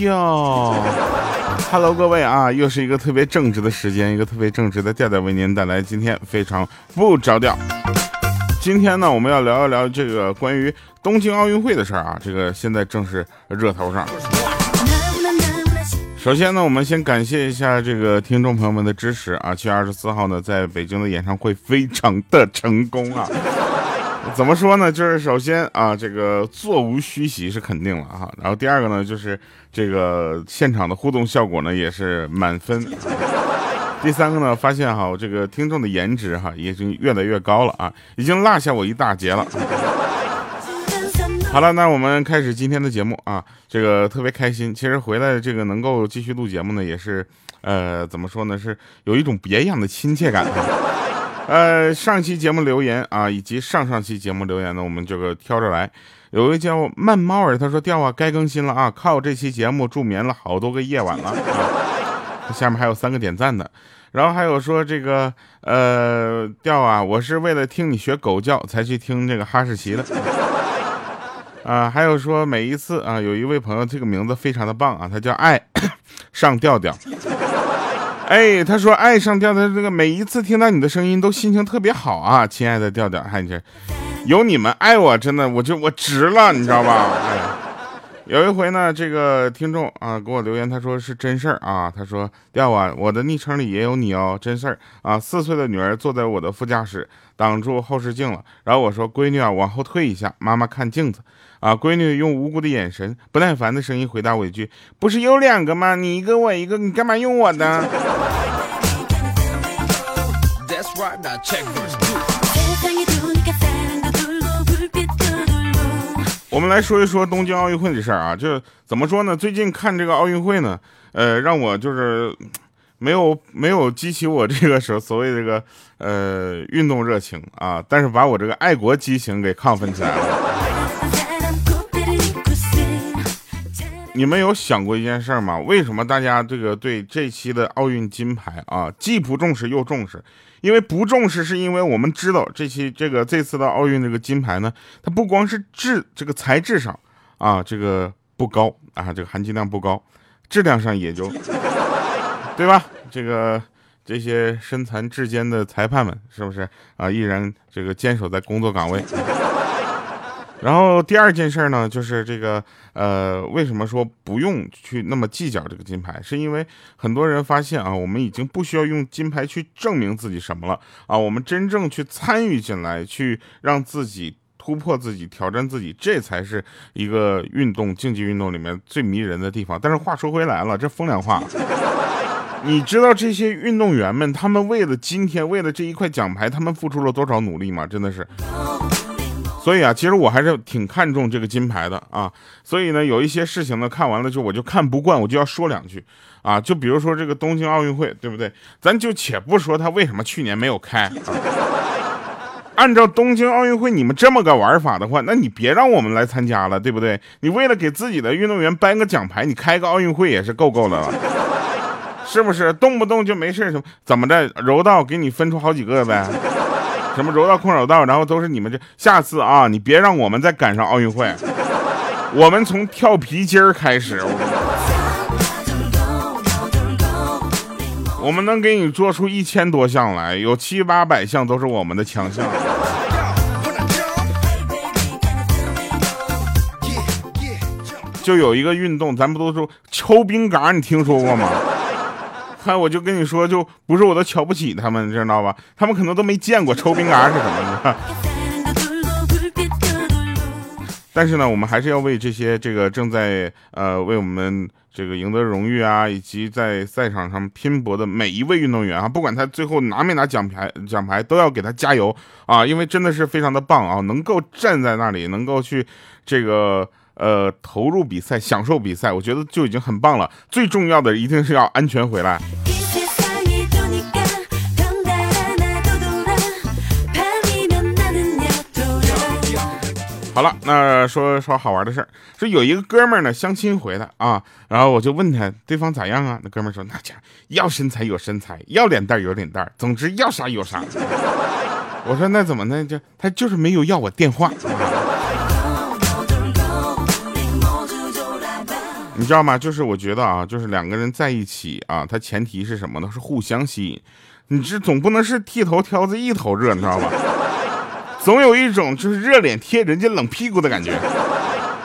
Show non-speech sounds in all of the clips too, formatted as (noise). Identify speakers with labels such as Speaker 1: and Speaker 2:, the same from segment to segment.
Speaker 1: 哟，Hello，各位啊，又是一个特别正直的时间，一个特别正直的调调为您带来今天非常不着调。今天呢，我们要聊一聊这个关于东京奥运会的事儿啊，这个现在正是热头上。首先呢，我们先感谢一下这个听众朋友们的支持啊，七月二十四号呢，在北京的演唱会非常的成功啊。(laughs) 怎么说呢？就是首先啊，这个座无虚席是肯定了哈。然后第二个呢，就是这个现场的互动效果呢也是满分。(laughs) 第三个呢，发现哈，这个听众的颜值哈已经越来越高了啊，已经落下我一大截了。(laughs) 好了，那我们开始今天的节目啊，这个特别开心。其实回来这个能够继续录节目呢，也是呃怎么说呢，是有一种别样的亲切感。(laughs) 呃，上期节目留言啊，以及上上期节目留言呢，我们这个挑着来。有一个叫慢猫儿，他说调啊，该更新了啊，靠这期节目助眠了好多个夜晚了。(laughs) 下面还有三个点赞的，然后还有说这个呃调啊，我是为了听你学狗叫才去听这个哈士奇的。(laughs) 啊，还有说每一次啊，有一位朋友这个名字非常的棒啊，他叫爱 (coughs) 上调调。哎，他说爱上调调这个每一次听到你的声音都心情特别好啊，亲爱的调调，看这有你们爱我真的我就我值了，你知道吧？哎，有一回呢，这个听众啊给我留言，他说是真事儿啊，他说调啊，我的昵称里也有你哦，真事儿啊，四岁的女儿坐在我的副驾驶，挡住后视镜了，然后我说闺女啊，往后退一下，妈妈看镜子。啊！闺女用无辜的眼神、不耐烦的声音回答我一句：“不是有两个吗？你一个我一个，你干嘛用我的？” (laughs) 我们来说一说东京奥运会的事儿啊，就怎么说呢？最近看这个奥运会呢，呃，让我就是没有没有激起我这个所所谓这个呃运动热情啊，但是把我这个爱国激情给亢奋起来了。你们有想过一件事吗？为什么大家这个对这期的奥运金牌啊，既不重视又重视？因为不重视，是因为我们知道这期这个这次的奥运这个金牌呢，它不光是质这个材质上啊，这个不高啊，这个含金量不高，质量上也就 (laughs) 对吧？这个这些身残志坚的裁判们，是不是啊？依然这个坚守在工作岗位。然后第二件事呢，就是这个，呃，为什么说不用去那么计较这个金牌？是因为很多人发现啊，我们已经不需要用金牌去证明自己什么了啊，我们真正去参与进来，去让自己突破自己、挑战自己，这才是一个运动竞技运动里面最迷人的地方。但是话说回来了，这风凉话，(laughs) 你知道这些运动员们，他们为了今天，为了这一块奖牌，他们付出了多少努力吗？真的是。所以啊，其实我还是挺看重这个金牌的啊。所以呢，有一些事情呢，看完了就我就看不惯，我就要说两句啊。就比如说这个东京奥运会，对不对？咱就且不说他为什么去年没有开。按照东京奥运会你们这么个玩法的话，那你别让我们来参加了，对不对？你为了给自己的运动员颁个奖牌，你开个奥运会也是够够的了，是不是？动不动就没事什么怎么的柔道给你分出好几个呗。什么柔道、空手道，然后都是你们这。下次啊，你别让我们再赶上奥运会。我们从跳皮筋儿开始，我们能给你做出一千多项来，有七八百项都是我们的强项。就有一个运动，咱不都说抽冰嘎，你听说过吗？嗨，我就跟你说，就不是我都瞧不起他们，你知道吧？他们可能都没见过抽冰嘎是什么的。(laughs) 但是呢，我们还是要为这些这个正在呃为我们这个赢得荣誉啊，以及在赛场上拼搏的每一位运动员啊，不管他最后拿没拿奖牌，奖牌都要给他加油啊！因为真的是非常的棒啊，能够站在那里，能够去这个。呃，投入比赛，享受比赛，我觉得就已经很棒了。最重要的一定是要安全回来。好了，那说说好玩的事儿，说有一个哥们儿呢相亲回来啊，然后我就问他对方咋样啊？那哥们儿说那家要身材有身材，要脸蛋有脸蛋，总之要啥有啥。我说那怎么呢？就他就是没有要我电话。你知道吗？就是我觉得啊，就是两个人在一起啊，它前提是什么呢？是互相吸引。你这总不能是剃头挑子一头热，你知道吧？总有一种就是热脸贴人家冷屁股的感觉，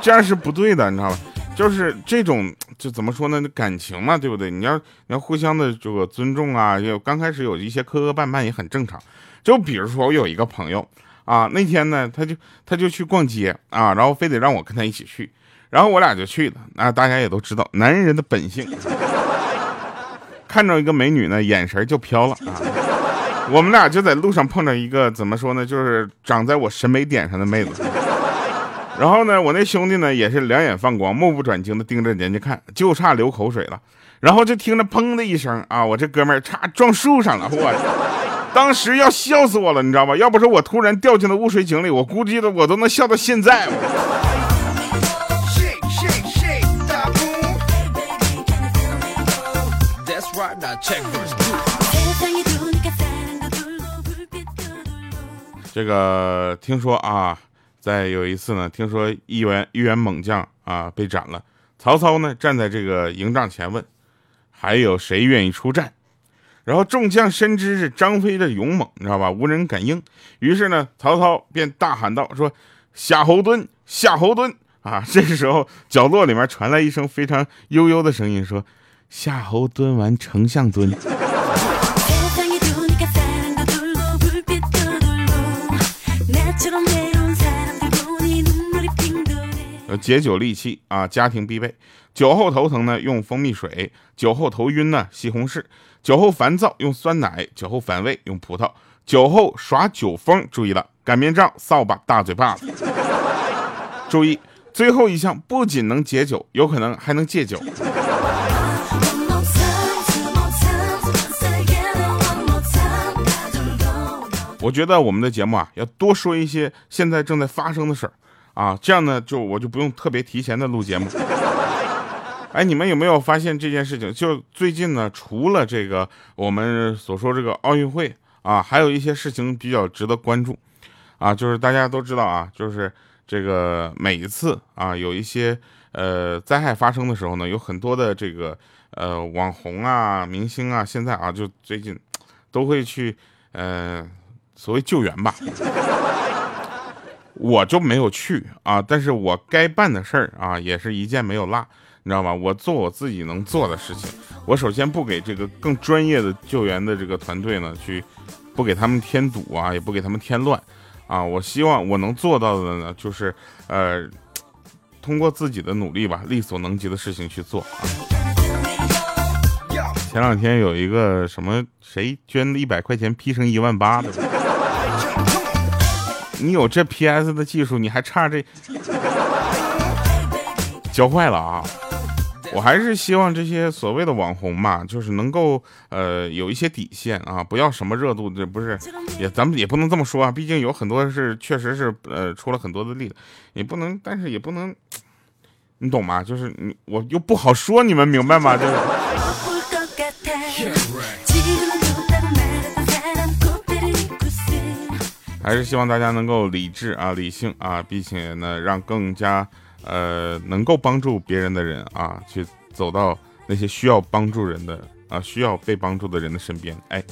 Speaker 1: 这样是不对的，你知道吧？就是这种，就怎么说呢？感情嘛，对不对？你要你要互相的这个尊重啊，有刚开始有一些磕磕绊绊也很正常。就比如说我有一个朋友啊，那天呢，他就他就去逛街啊，然后非得让我跟他一起去，然后我俩就去了。那大家也都知道，男人的本性，(laughs) 看着一个美女呢，眼神就飘了啊。我们俩就在路上碰着一个怎么说呢，就是长在我审美点上的妹子。然后呢，我那兄弟呢也是两眼放光，目不转睛的盯着人家看，就差流口水了。然后就听着砰的一声啊，我这哥们儿差撞树上了，我当时要笑死我了，你知道吧？要不是我突然掉进了污水井里，我估计的我都能笑到现在。这个听说啊。在有一次呢，听说一员一员猛将啊被斩了，曹操呢站在这个营帐前问，还有谁愿意出战？然后众将深知是张飞的勇猛，你知道吧？无人敢应。于是呢，曹操便大喊道：“说夏侯惇，夏侯惇啊！”这时候，角落里面传来一声非常悠悠的声音，说：“夏侯惇完丞相蹲。”解酒利器啊，家庭必备。酒后头疼呢，用蜂蜜水；酒后头晕呢，西红柿；酒后烦躁用酸奶；酒后反胃用葡萄；酒后耍酒疯，注意了，擀面杖、扫把、大嘴巴子。注意，最后一项不仅能解酒，有可能还能戒酒。我觉得我们的节目啊，要多说一些现在正在发生的事儿。啊，这样呢，就我就不用特别提前的录节目。(laughs) 哎，你们有没有发现这件事情？就最近呢，除了这个我们所说这个奥运会啊，还有一些事情比较值得关注。啊，就是大家都知道啊，就是这个每一次啊，有一些呃灾害发生的时候呢，有很多的这个呃网红啊、明星啊，现在啊，就最近都会去呃所谓救援吧。(laughs) 我就没有去啊，但是我该办的事儿啊，也是一件没有落，你知道吗？我做我自己能做的事情。我首先不给这个更专业的救援的这个团队呢，去不给他们添堵啊，也不给他们添乱啊。我希望我能做到的呢，就是呃，通过自己的努力吧，力所能及的事情去做啊。前两天有一个什么谁捐了一百块钱批成一万八的。你有这 PS 的技术，你还差这教坏了啊！我还是希望这些所谓的网红嘛，就是能够呃有一些底线啊，不要什么热度，这不是也咱们也不能这么说啊，毕竟有很多是确实是呃出了很多的力，也不能，但是也不能，你懂吗？就是你我又不好说，你们明白吗？就是。还是希望大家能够理智啊、理性啊，并且呢，让更加呃能够帮助别人的人啊，去走到那些需要帮助人的啊、需要被帮助的人的身边。哎，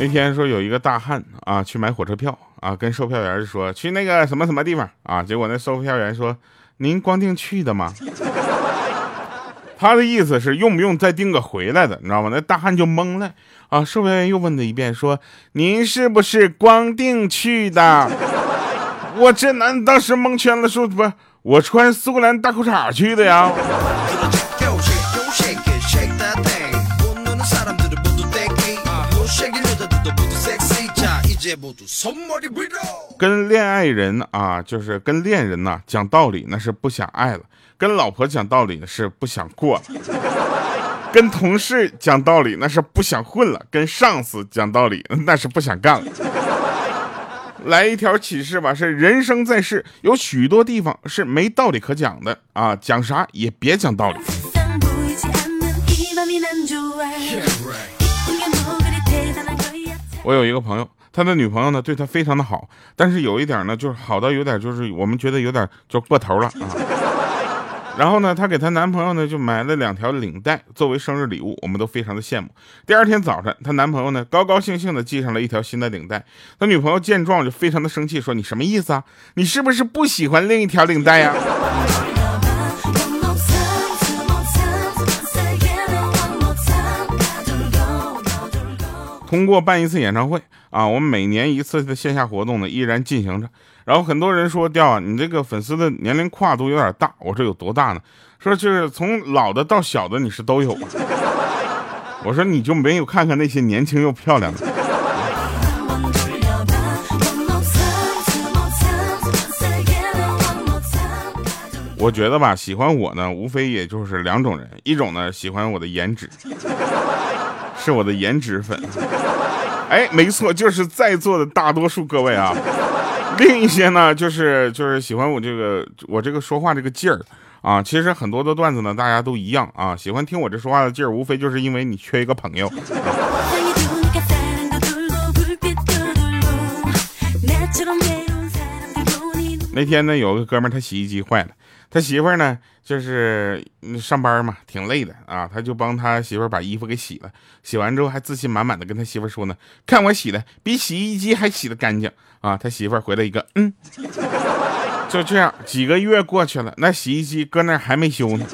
Speaker 1: 那天说有一个大汉啊去买火车票啊，跟售票员说去那个什么什么地方啊，结果那售票员说您光订去的吗？他的意思是用不用再订个回来的，你知道吗？那大汉就懵了啊！售票员又问了一遍，说：“您是不是光订去的？” (laughs) 我这男当时蒙圈了，说：“不，我穿苏格兰大裤衩去的呀。”跟恋爱人啊，就是跟恋人呐讲道理，那是不想爱了；跟老婆讲道理是不想过了；(laughs) 跟同事讲道理那是不想混了；跟上司讲道理那是不想干了。(laughs) 来一条启示吧，是人生在世有许多地方是没道理可讲的啊，讲啥也别讲道理。我有一个朋友。他的女朋友呢，对他非常的好，但是有一点呢，就是好到有点，就是我们觉得有点就过头了啊。(laughs) 然后呢，她给她男朋友呢就买了两条领带作为生日礼物，我们都非常的羡慕。第二天早晨，她男朋友呢高高兴兴的系上了一条新的领带，她女朋友见状就非常的生气，说：“你什么意思啊？你是不是不喜欢另一条领带呀？”通过办一次演唱会啊，我们每年一次的线下活动呢依然进行着。然后很多人说调啊，你这个粉丝的年龄跨度有点大。我说有多大呢？说就是从老的到小的你是都有啊。(laughs) 我说你就没有看看那些年轻又漂亮的？我觉得吧，喜欢我呢，无非也就是两种人，一种呢喜欢我的颜值。是我的颜值粉，哎，没错，就是在座的大多数各位啊。另一些呢，就是就是喜欢我这个我这个说话这个劲儿啊。其实很多的段子呢，大家都一样啊，喜欢听我这说话的劲儿，无非就是因为你缺一个朋友。那天呢，有个哥们儿他洗衣机坏了。他媳妇儿呢，就是上班嘛，挺累的啊，他就帮他媳妇儿把衣服给洗了。洗完之后还自信满满的跟他媳妇儿说呢：“看我洗的比洗衣机还洗的干净啊！”他媳妇儿回了一个：“嗯。”就这样，几个月过去了，那洗衣机搁那还没修呢。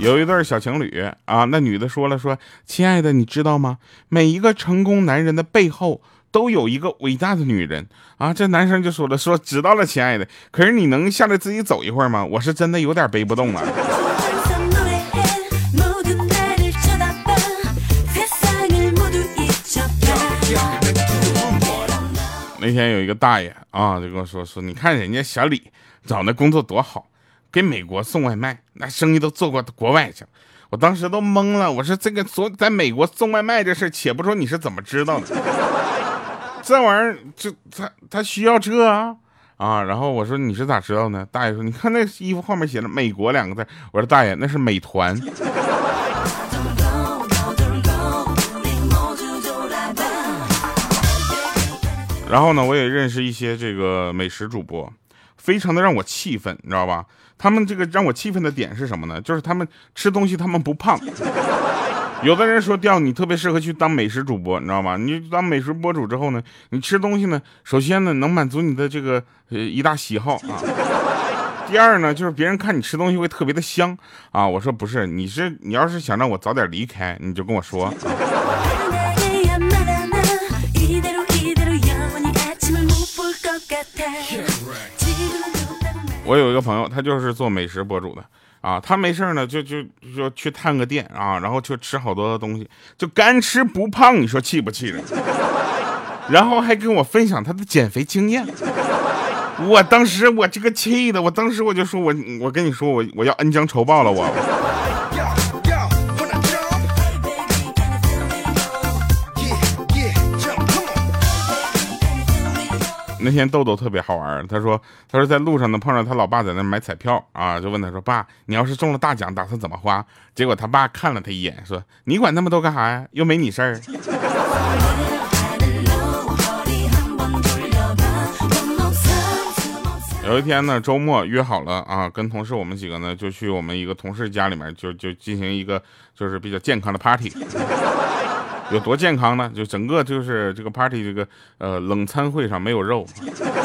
Speaker 1: 有一对小情侣啊，那女的说了说，亲爱的，你知道吗？每一个成功男人的背后都有一个伟大的女人啊。这男生就说了说，知道了，亲爱的。可是你能下来自己走一会儿吗？我是真的有点背不动了。那天有一个大爷啊，就跟我说说，你看人家小李找那工作多好。给美国送外卖，那生意都做过国外去了，我当时都懵了。我说这个做在美国送外卖这事，且不说你是怎么知道的，这玩意儿就他他需要这啊啊！然后我说你是咋知道呢？大爷说你看那衣服后面写着“美国”两个字。我说大爷那是美团。然后呢，我也认识一些这个美食主播。非常的让我气愤，你知道吧？他们这个让我气愤的点是什么呢？就是他们吃东西他们不胖。有的人说调你特别适合去当美食主播，你知道吗？你当美食博主之后呢，你吃东西呢，首先呢能满足你的这个呃一大喜好啊。第二呢，就是别人看你吃东西会特别的香啊。我说不是，你是你要是想让我早点离开，你就跟我说。我有一个朋友，他就是做美食博主的啊。他没事呢，就就就去探个店啊，然后就吃好多的东西，就干吃不胖，你说气不气人？(laughs) 然后还跟我分享他的减肥经验。我当时我这个气的，我当时我就说我我跟你说我我要恩将仇报了我。那天豆豆特别好玩，他说：“他说在路上呢碰上他老爸在那买彩票啊，就问他说：‘爸，你要是中了大奖，打算怎么花？’结果他爸看了他一眼，说：‘你管那么多干啥呀？又没你事儿。(laughs) ’有一天呢，周末约好了啊，跟同事我们几个呢就去我们一个同事家里面，就就进行一个就是比较健康的 party。”有多健康呢？就整个就是这个 party 这个呃冷餐会上没有肉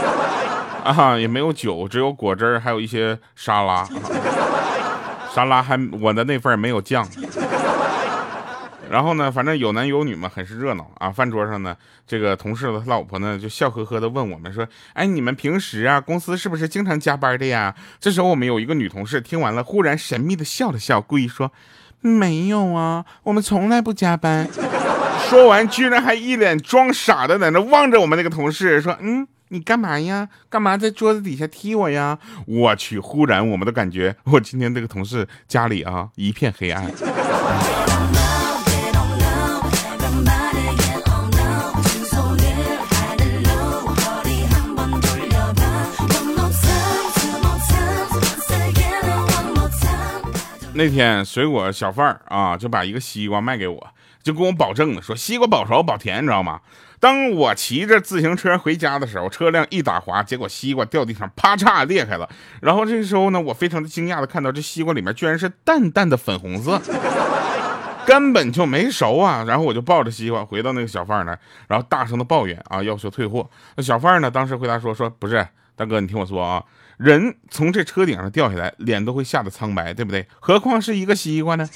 Speaker 1: (laughs) 啊，也没有酒，只有果汁还有一些沙拉。沙拉还我的那份没有酱。然后呢，反正有男有女嘛，很是热闹啊。饭桌上呢，这个同事的他老婆呢就笑呵呵的问我们说：“哎，你们平时啊公司是不是经常加班的呀？”这时候我们有一个女同事听完了，忽然神秘的笑了笑，故意说：“没有啊，我们从来不加班。”说完，居然还一脸装傻的在那望着我们那个同事，说：“嗯，你干嘛呀？干嘛在桌子底下踢我呀？”我去！忽然，我们都感觉我今天这个同事家里啊一片黑暗。那天水果小贩儿啊就把一个西瓜卖给我。就跟我保证了，说西瓜保熟保甜，你知道吗？当我骑着自行车回家的时候，车辆一打滑，结果西瓜掉地上，啪嚓裂开了。然后这个时候呢，我非常的惊讶的看到这西瓜里面居然是淡淡的粉红色，(laughs) 根本就没熟啊。然后我就抱着西瓜回到那个小贩那儿，然后大声的抱怨啊，要求退货。那小贩呢，当时回答说说不是，大哥你听我说啊，人从这车顶上掉下来，脸都会吓得苍白，对不对？何况是一个西瓜呢？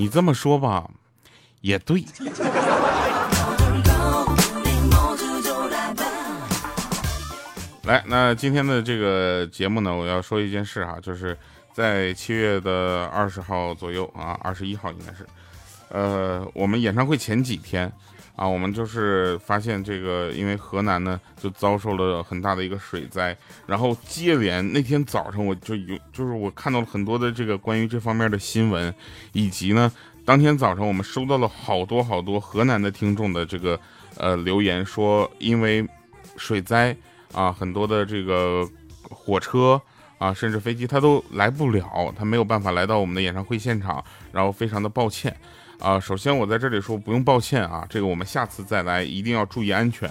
Speaker 1: 你这么说吧，也对。来，那今天的这个节目呢，我要说一件事哈，就是在七月的二十号左右啊，二十一号应该是，呃，我们演唱会前几天。啊，我们就是发现这个，因为河南呢就遭受了很大的一个水灾，然后接连那天早上我就有，就是我看到了很多的这个关于这方面的新闻，以及呢，当天早上我们收到了好多好多河南的听众的这个呃留言，说因为水灾啊，很多的这个火车啊，甚至飞机它都来不了，它没有办法来到我们的演唱会现场，然后非常的抱歉。啊，首先我在这里说不用抱歉啊，这个我们下次再来一定要注意安全。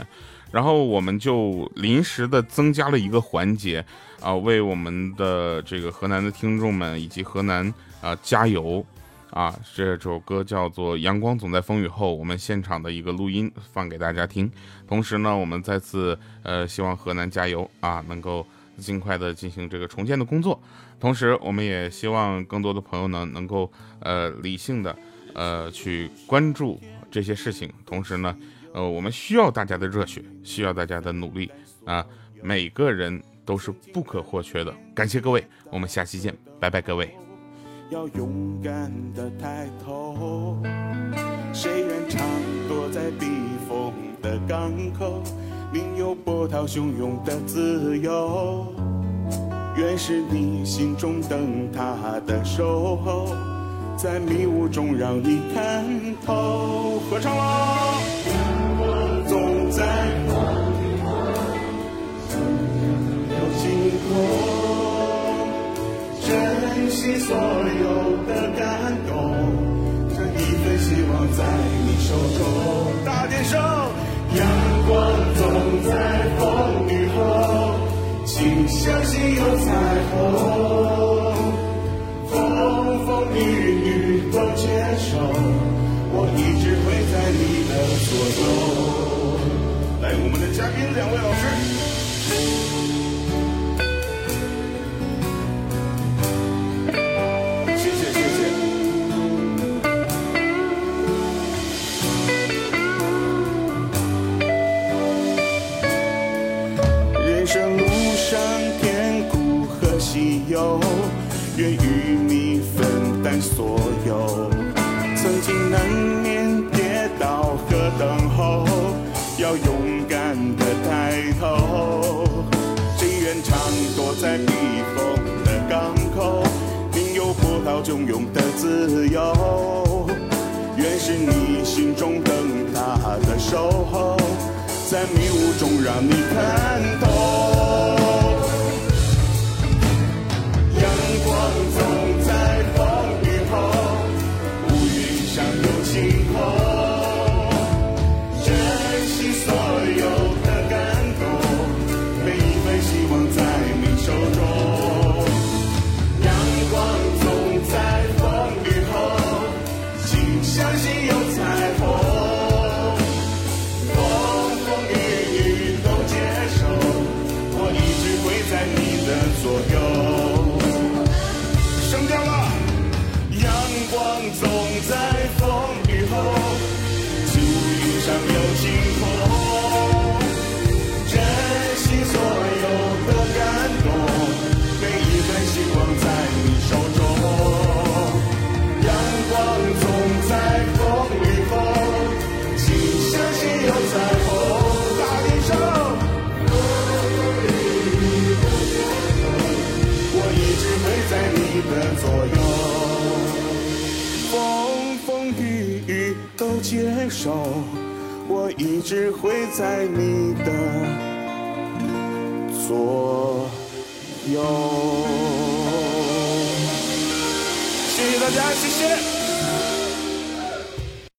Speaker 1: 然后我们就临时的增加了一个环节啊，为我们的这个河南的听众们以及河南啊加油啊！这首歌叫做《阳光总在风雨后》，我们现场的一个录音放给大家听。同时呢，我们再次呃希望河南加油啊，能够尽快的进行这个重建的工作。同时，我们也希望更多的朋友呢能够呃理性的。呃，去关注这些事情，同时呢，呃，我们需要大家的热血，需要大家的努力啊！每个人都是不可或缺的。感谢各位，我们下期见，拜拜，各位。要勇敢的抬头，谁愿常躲在避风的港口？宁有波涛汹涌的自由，愿是你心中灯塔的守候。在迷雾中让你看透，合唱喽！我总在有星空，珍惜所有的感动，这一份希望在你手中。大点声！阳光总在风雨后，请相信有彩虹。风雨雨都接受，我一直会在你的左右。来，我们的嘉宾两位老师，谢谢谢谢。人生路上甜苦和喜忧。愿与你所有，曾经难免跌倒和等候，要勇敢的抬头。谁愿常躲在避风的港口，宁有波涛汹涌的自由。愿是你心中灯塔的守候，在迷雾中让你看透。接受我一直会在你的
Speaker 2: 左右。谢谢大家谢谢。